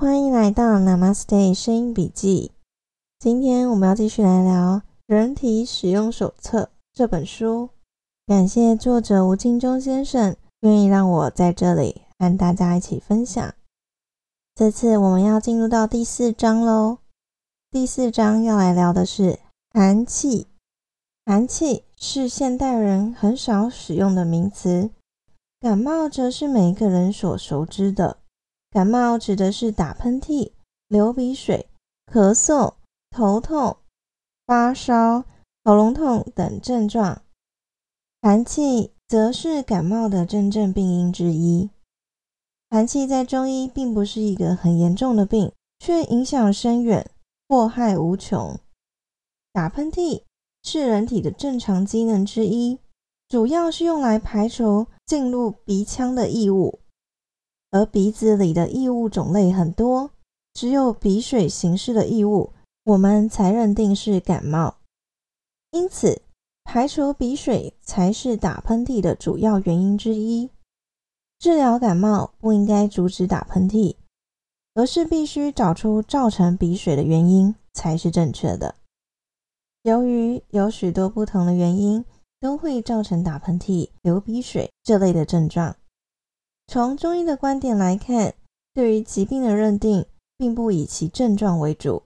欢迎来到 Namaste 声音笔记。今天我们要继续来聊《人体使用手册》这本书。感谢作者吴敬中先生愿意让我在这里和大家一起分享。这次我们要进入到第四章喽。第四章要来聊的是寒气。寒气是现代人很少使用的名词，感冒则是每一个人所熟知的。感冒指的是打喷嚏、流鼻水、咳嗽、头痛、发烧、喉咙痛等症状。寒气则是感冒的真正病因之一。寒气在中医并不是一个很严重的病，却影响深远，祸害无穷。打喷嚏是人体的正常机能之一，主要是用来排除进入鼻腔的异物。而鼻子里的异物种类很多，只有鼻水形式的异物，我们才认定是感冒。因此，排除鼻水才是打喷嚏的主要原因之一。治疗感冒不应该阻止打喷嚏，而是必须找出造成鼻水的原因才是正确的。由于有许多不同的原因都会造成打喷嚏、流鼻水这类的症状。从中医的观点来看，对于疾病的认定，并不以其症状为主，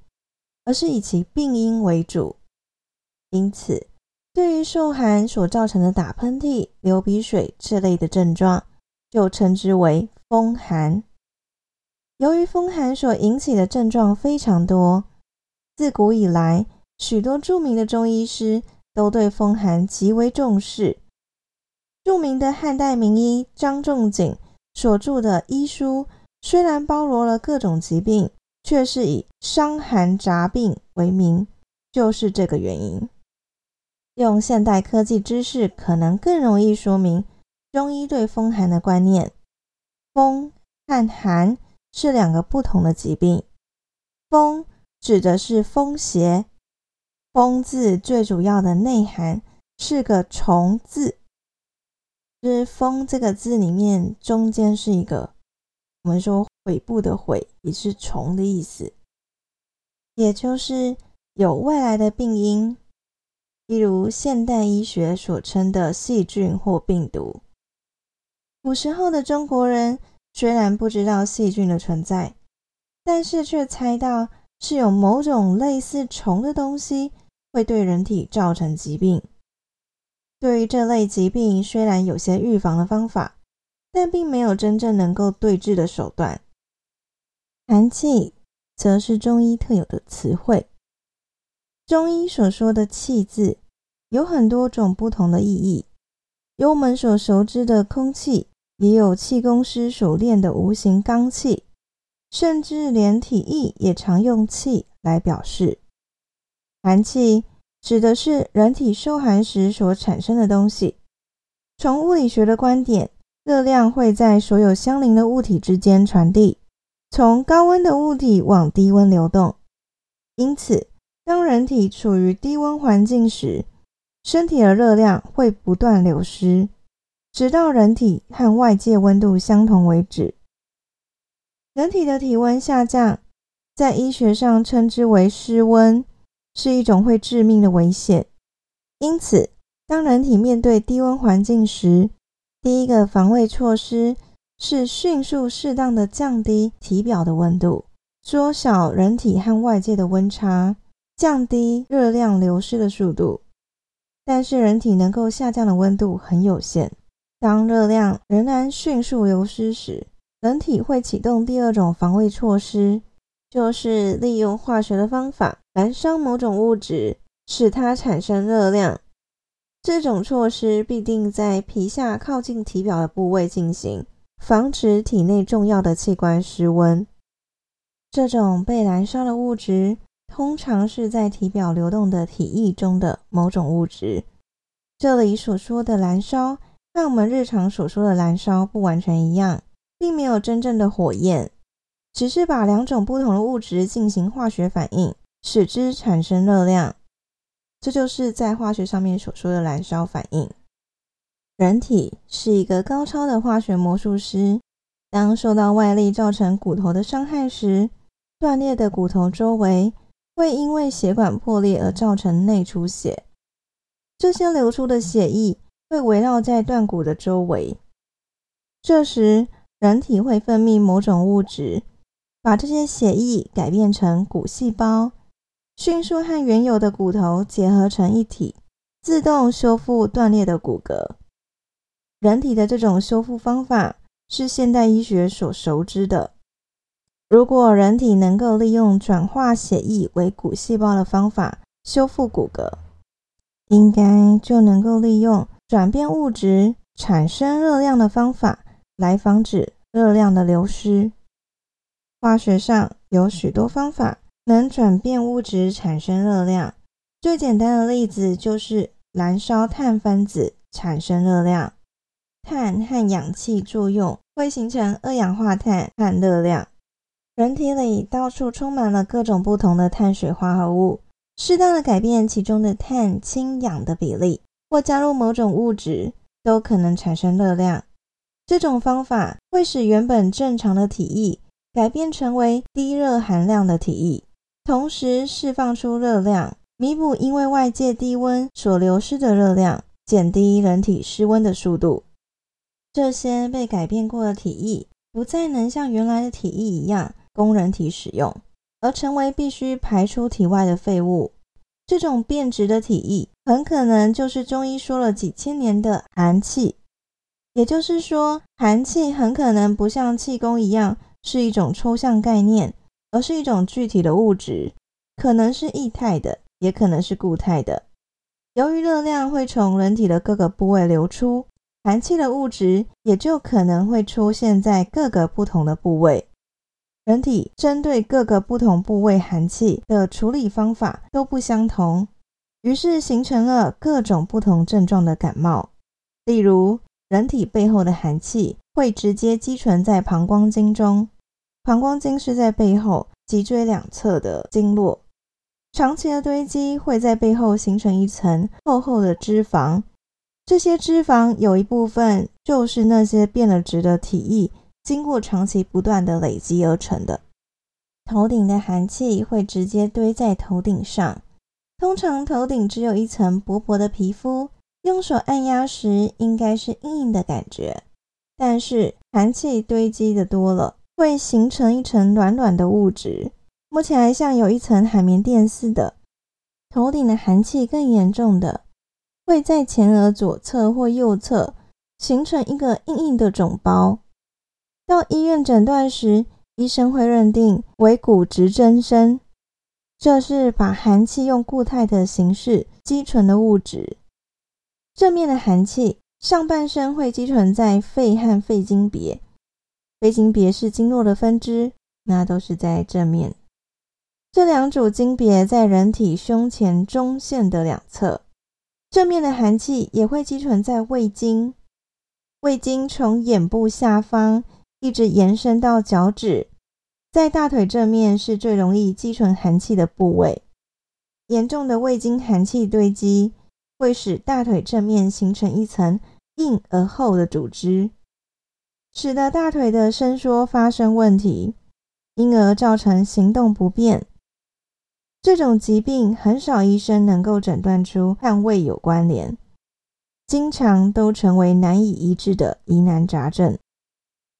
而是以其病因为主。因此，对于受寒所造成的打喷嚏、流鼻水这类的症状，就称之为风寒。由于风寒所引起的症状非常多，自古以来，许多著名的中医师都对风寒极为重视。著名的汉代名医张仲景。所著的医书虽然包罗了各种疾病，却是以伤寒杂病为名，就是这个原因。用现代科技知识，可能更容易说明中医对风寒的观念。风和寒是两个不同的疾病。风指的是风邪，风字最主要的内涵是个虫字。是“风”这个字里面，中间是一个我们说“悔部”的“悔”，也是“虫”的意思，也就是有外来的病因，例如现代医学所称的细菌或病毒。古时候的中国人虽然不知道细菌的存在，但是却猜到是有某种类似虫的东西会对人体造成疾病。对于这类疾病，虽然有些预防的方法，但并没有真正能够对治的手段。寒气则是中医特有的词汇。中医所说的“气”字，有很多种不同的意义。有我们所熟知的空气，也有气功师所练的无形罡气，甚至连体液也常用“气”来表示寒气。指的是人体受寒时所产生的东西。从物理学的观点，热量会在所有相邻的物体之间传递，从高温的物体往低温流动。因此，当人体处于低温环境时，身体的热量会不断流失，直到人体和外界温度相同为止。人体的体温下降，在医学上称之为失温。是一种会致命的危险，因此，当人体面对低温环境时，第一个防卫措施是迅速、适当的降低体表的温度，缩小人体和外界的温差，降低热量流失的速度。但是，人体能够下降的温度很有限。当热量仍然迅速流失时，人体会启动第二种防卫措施。就是利用化学的方法燃烧某种物质，使它产生热量。这种措施必定在皮下靠近体表的部位进行，防止体内重要的器官失温。这种被燃烧的物质通常是在体表流动的体液中的某种物质。这里所说的燃烧，和我们日常所说的燃烧不完全一样，并没有真正的火焰。只是把两种不同的物质进行化学反应，使之产生热量，这就是在化学上面所说的燃烧反应。人体是一个高超的化学魔术师，当受到外力造成骨头的伤害时，断裂的骨头周围会因为血管破裂而造成内出血。这些流出的血液会围绕在断骨的周围，这时人体会分泌某种物质，把这些血液改变成骨细胞，迅速和原有的骨头结合成一体，自动修复断裂的骨骼。人体的这种修复方法。是现代医学所熟知的。如果人体能够利用转化血液为骨细胞的方法修复骨骼，应该就能够利用转变物质产生热量的方法来防止热量的流失。化学上有许多方法能转变物质产生热量，最简单的例子就是燃烧碳分子产生热量。碳和氧气作用。会形成二氧化碳和热量。人体里到处充满了各种不同的碳水化合物，适当的改变其中的碳、氢、氧的比例，或加入某种物质，都可能产生热量。这种方法会使原本正常的体液改变成为低热含量的体液，同时释放出热量，弥补因为外界低温所流失的热量，减低人体失温的速度。这些被改变过的体液不再能像原来的体液一样供人体使用，而成为必须排出体外的废物。这种变质的体液很可能就是中医说了几千年的寒气。也就是说，寒气很可能不像气功一样是一种抽象概念，而是一种具体的物质，可能是液态的，也可能是固态的。由于热量会从人体的各个部位流出。寒气的物质也就可能会出现在各个不同的部位。人体针对各个不同部位寒气的处理方法都不相同，于是形成了各种不同症状的感冒。例如，人体背后的寒气会直接积存在膀胱经中，膀胱经是在背后脊椎两侧的经络，长期的堆积会在背后形成一层厚厚的脂肪。这些脂肪有一部分就是那些变了质的体液，经过长期不断的累积而成的。头顶的寒气会直接堆在头顶上，通常头顶只有一层薄薄的皮肤，用手按压时应该是硬硬的感觉。但是寒气堆积的多了，会形成一层软软的物质，摸起来像有一层海绵垫似的。头顶的寒气更严重的。会在前额左侧或右侧形成一个硬硬的肿包。到医院诊断时，医生会认定为骨质增生，这是把寒气用固态的形式积存的物质。正面的寒气上半身会积存在肺和肺经别，肺经别是经络的分支，那都是在正面。这两组经别在人体胸前中线的两侧。正面的寒气也会积存在胃经，胃经从眼部下方一直延伸到脚趾，在大腿正面是最容易积存寒气的部位。严重的胃经寒气堆积，会使大腿正面形成一层硬而厚的组织，使得大腿的伸缩发生问题，因而造成行动不便。这种疾病很少医生能够诊断出和胃有关联，经常都成为难以医治的疑难杂症。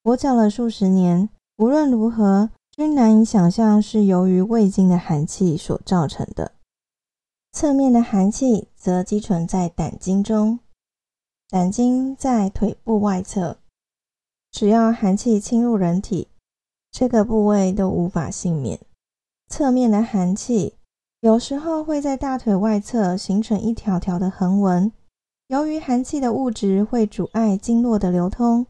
我讲了数十年，无论如何均难以想象是由于胃经的寒气所造成的。侧面的寒气则积存在胆经中，胆经在腿部外侧，只要寒气侵入人体，这个部位都无法幸免。侧面的寒气有时候会在大腿外侧形成一条条的横纹，由于寒气的物质会阻碍经络的流通，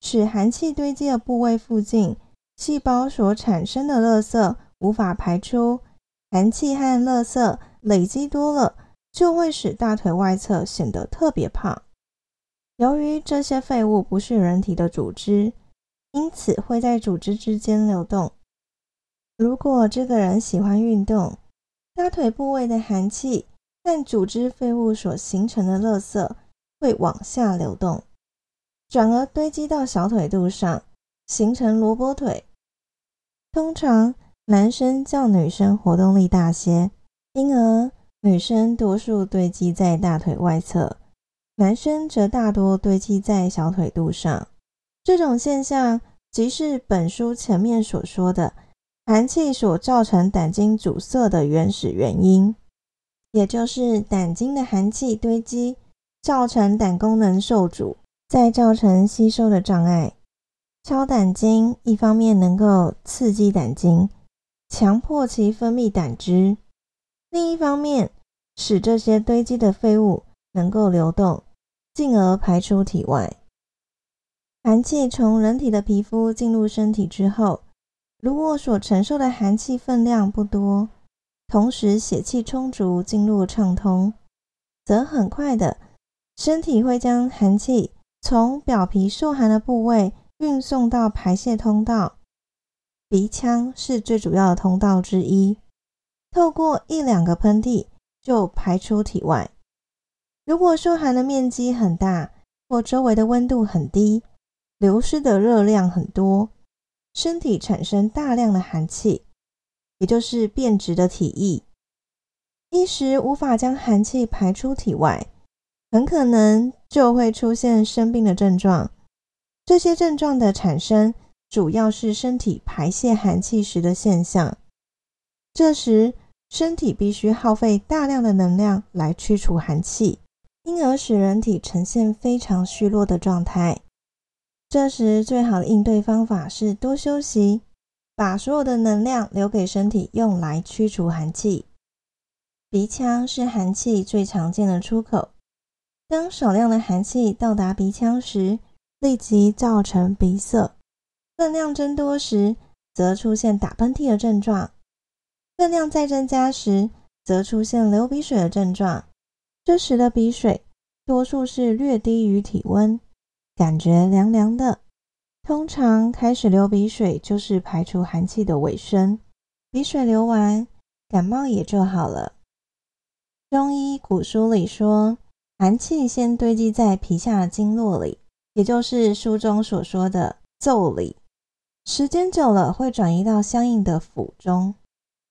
使寒气堆积的部位附近细胞所产生的垃圾无法排出，寒气和垃圾累积多了，就会使大腿外侧显得特别胖。由于这些废物不是人体的组织，因此会在组织之间流动。如果这个人喜欢运动，大腿部位的寒气但组织废物所形成的垃圾会往下流动，转而堆积到小腿肚上，形成萝卜腿。通常男生较女生活动力大些，因而女生多数堆积在大腿外侧，男生则大多堆积在小腿肚上。这种现象即是本书前面所说的寒气所造成胆经阻塞的原始原因，也就是胆经的寒气堆积，造成胆功能受阻，再造成吸收的障碍。敲胆经一方面能够刺激胆经，强迫其分泌胆汁；另一方面使这些堆积的废物能够流动，进而排出体外。寒气从人体的皮肤进入身体之后，如果所承受的寒气分量不多，同时血气充足、经络畅通，则很快的，身体会将寒气从表皮受寒的部位运送到排泄通道。鼻腔是最主要的通道之一，透过一两个喷嚏就排出体外。如果受寒的面积很大，或周围的温度很低，流失的热量很多，身体产生大量的寒气，也就是变质的体液，一时无法将寒气排出体外，很可能就会出现生病的症状。这些症状的产生，主要是身体排泄寒气时的现象。这时，身体必须耗费大量的能量来驱除寒气，因而使人体呈现非常虚弱的状态。这时，最好的应对方法是多休息，把所有的能量留给身体，用来驱除寒气。鼻腔是寒气最常见的出口。当少量的寒气到达鼻腔时，立即造成鼻塞；分量增多时，则出现打喷嚏的症状；分量再增加时，则出现流鼻水的症状。这时的鼻水多数是略低于体温。感觉凉凉的，通常开始流鼻水就是排除寒气的尾声。鼻水流完，感冒也就好了。中医古书里说，寒气先堆积在皮下经络里，也就是书中所说的腠里，时间久了会转移到相应的腑中，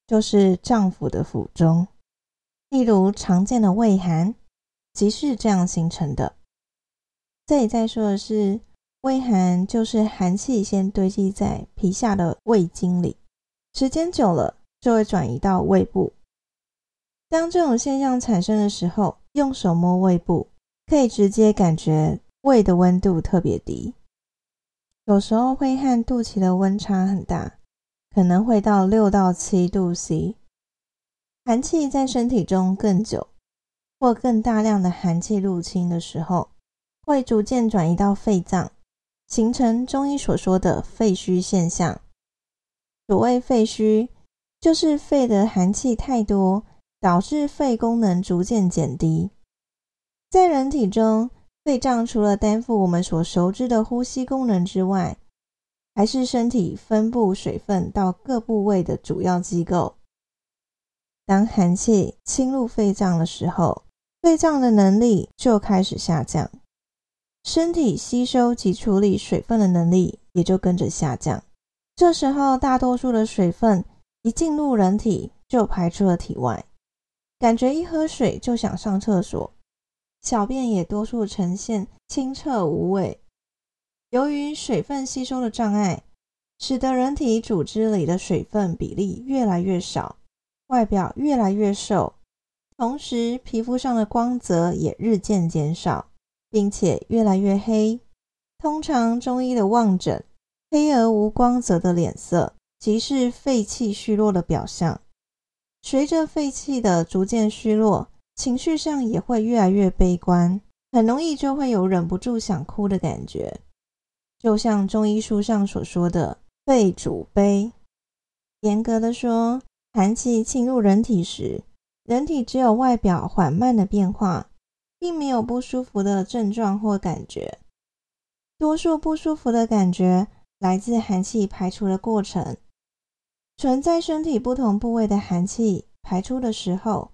就是脏腑的腑中。例如常见的胃寒，即是这样形成的。这里在说的是，胃寒就是寒气先堆积在皮下的胃经里，时间久了就会转移到胃部。当这种现象产生的时候，用手摸胃部，可以直接感觉胃的温度特别低，有时候会和肚脐的温差很大，可能会到六到七度 C。寒气在身体中更久或更大量的寒气入侵的时候。会逐渐转移到肺脏，形成中医所说的肺虚现象。所谓肺虚，就是肺的寒气太多，导致肺功能逐渐减低。在人体中，肺脏除了担负我们所熟知的呼吸功能之外，还是身体分布水分到各部位的主要机构。当寒气侵入肺脏的时候，肺脏的能力就开始下降。身体吸收及处理水分的能力也就跟着下降。这时候，大多数的水分一进入人体就排出了体外，感觉一喝水就想上厕所，小便也多数呈现清澈无味。由于水分吸收的障碍，使得人体组织里的水分比例越来越少，外表越来越瘦，同时皮肤上的光泽也日渐减少。并且越来越黑。通常中医的望诊，黑而无光泽的脸色，即是肺气虚弱的表象。随着肺气的逐渐虚弱，情绪上也会越来越悲观，很容易就会有忍不住想哭的感觉。就像中医书上所说的“肺主悲”。严格的说，寒气侵入人体时，人体只有外表缓慢的变化。并没有不舒服的症状或感觉，多数不舒服的感觉来自寒气排出的过程。存在身体不同部位的寒气排出的时候，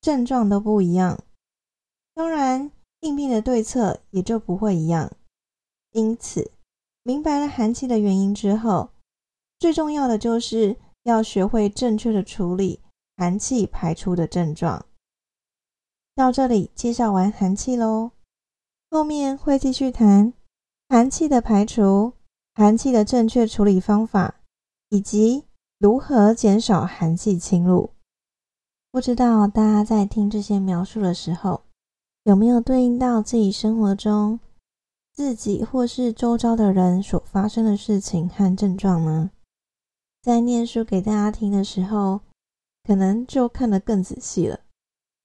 症状都不一样，当然应病的对策也就不会一样。因此，明白了寒气的原因之后，最重要的就是要学会正确的处理寒气排出的症状。到这里介绍完寒气喽，后面会继续谈寒气的排除、寒气的正确处理方法，以及如何减少寒气侵入。不知道大家在听这些描述的时候，有没有对应到自己生活中自己或是周遭的人所发生的事情和症状呢？在念书给大家听的时候，可能就看得更仔细了。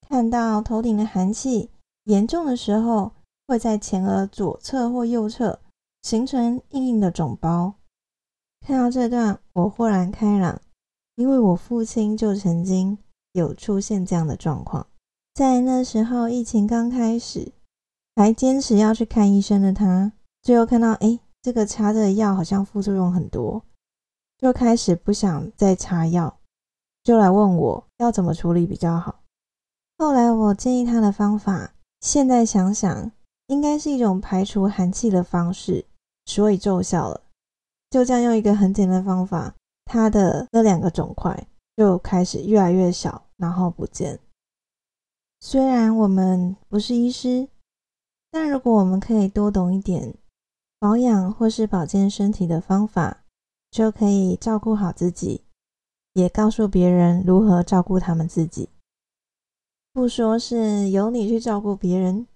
看到头顶的寒气严重的时候，会在前额左侧或右侧形成硬硬的肿包。看到这段，我豁然开朗，因为我父亲就曾经有出现这样的状况。在那时候，疫情刚开始，还坚持要去看医生的他，最后看到，哎，这个擦的药好像副作用很多，就开始不想再擦药，就来问我要怎么处理比较好。后来我建议他的方法，现在想想应该是一种排除寒气的方式，所以奏效了。就这样用一个很简单的方法，他的那两个肿块就开始越来越小，然后不见。虽然我们不是医师，但如果我们可以多懂一点保养或是保健身体的方法，就可以照顾好自己，也告诉别人如何照顾他们自己。不说是由你去照顾别人，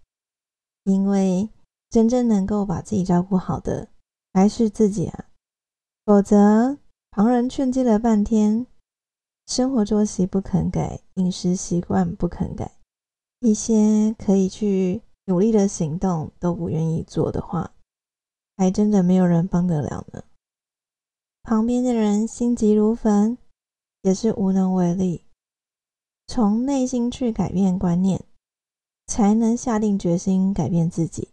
因为真正能够把自己照顾好的还是自己啊。否则，旁人劝诫了半天，生活作息不肯改，饮食习惯不肯改，一些可以去努力的行动都不愿意做的话，还真的没有人帮得了呢。旁边的人心急如焚，也是无能为力。从内心去改变观念，才能下定决心改变自己，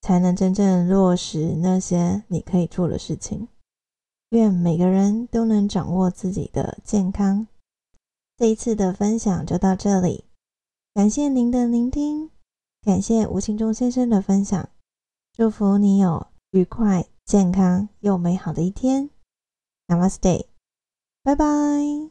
才能真正落实那些你可以做的事情。愿每个人都能掌握自己的健康。这一次的分享就到这里，感谢您的聆听，感谢吴清忠先生的分享，祝福你有愉快、健康又美好的一天。ナマステイ。バイバイ。